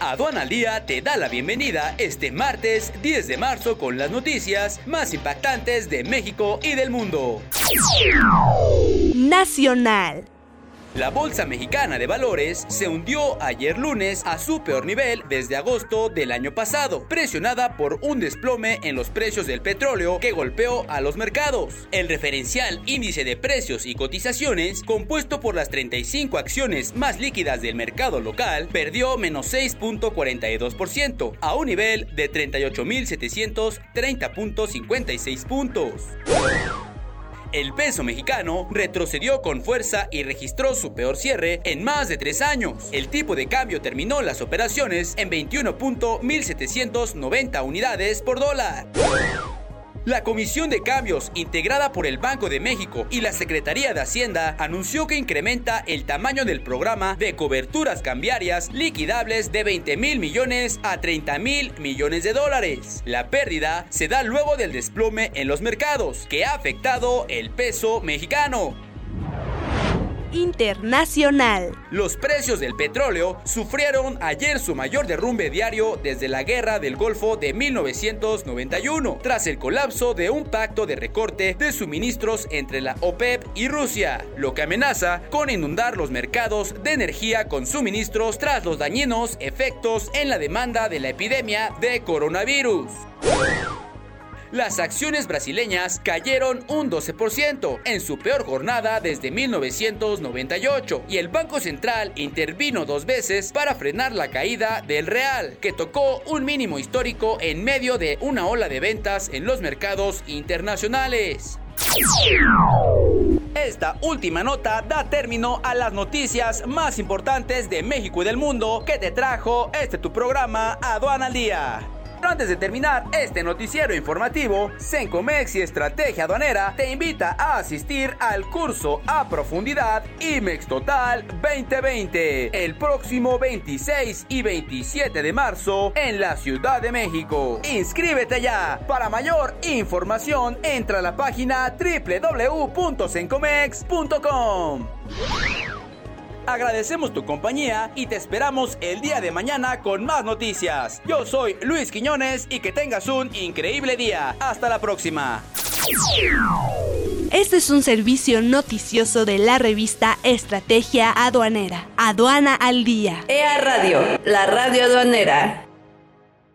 Aduana al Día te da la bienvenida este martes 10 de marzo con las noticias más impactantes de México y del mundo. Nacional. La Bolsa Mexicana de Valores se hundió ayer lunes a su peor nivel desde agosto del año pasado, presionada por un desplome en los precios del petróleo que golpeó a los mercados. El referencial índice de precios y cotizaciones, compuesto por las 35 acciones más líquidas del mercado local, perdió menos 6.42% a un nivel de 38.730.56 puntos. El peso mexicano retrocedió con fuerza y registró su peor cierre en más de tres años. El tipo de cambio terminó las operaciones en 21.1790 unidades por dólar. La Comisión de Cambios, integrada por el Banco de México y la Secretaría de Hacienda, anunció que incrementa el tamaño del programa de coberturas cambiarias liquidables de 20 mil millones a 30 mil millones de dólares. La pérdida se da luego del desplome en los mercados, que ha afectado el peso mexicano internacional. Los precios del petróleo sufrieron ayer su mayor derrumbe diario desde la guerra del Golfo de 1991, tras el colapso de un pacto de recorte de suministros entre la OPEP y Rusia, lo que amenaza con inundar los mercados de energía con suministros tras los dañinos efectos en la demanda de la epidemia de coronavirus las acciones brasileñas cayeron un 12% en su peor jornada desde 1998 y el Banco Central intervino dos veces para frenar la caída del real, que tocó un mínimo histórico en medio de una ola de ventas en los mercados internacionales. Esta última nota da término a las noticias más importantes de México y del mundo que te trajo este tu programa Aduana al Día. Antes de terminar este noticiero informativo, Sencomex y Estrategia Aduanera te invita a asistir al curso a profundidad IMEX Total 2020 el próximo 26 y 27 de marzo en la Ciudad de México. Inscríbete ya. Para mayor información, entra a la página www.sencomex.com. Agradecemos tu compañía y te esperamos el día de mañana con más noticias. Yo soy Luis Quiñones y que tengas un increíble día. Hasta la próxima. Este es un servicio noticioso de la revista Estrategia Aduanera. Aduana al Día. EA Radio, la radio aduanera.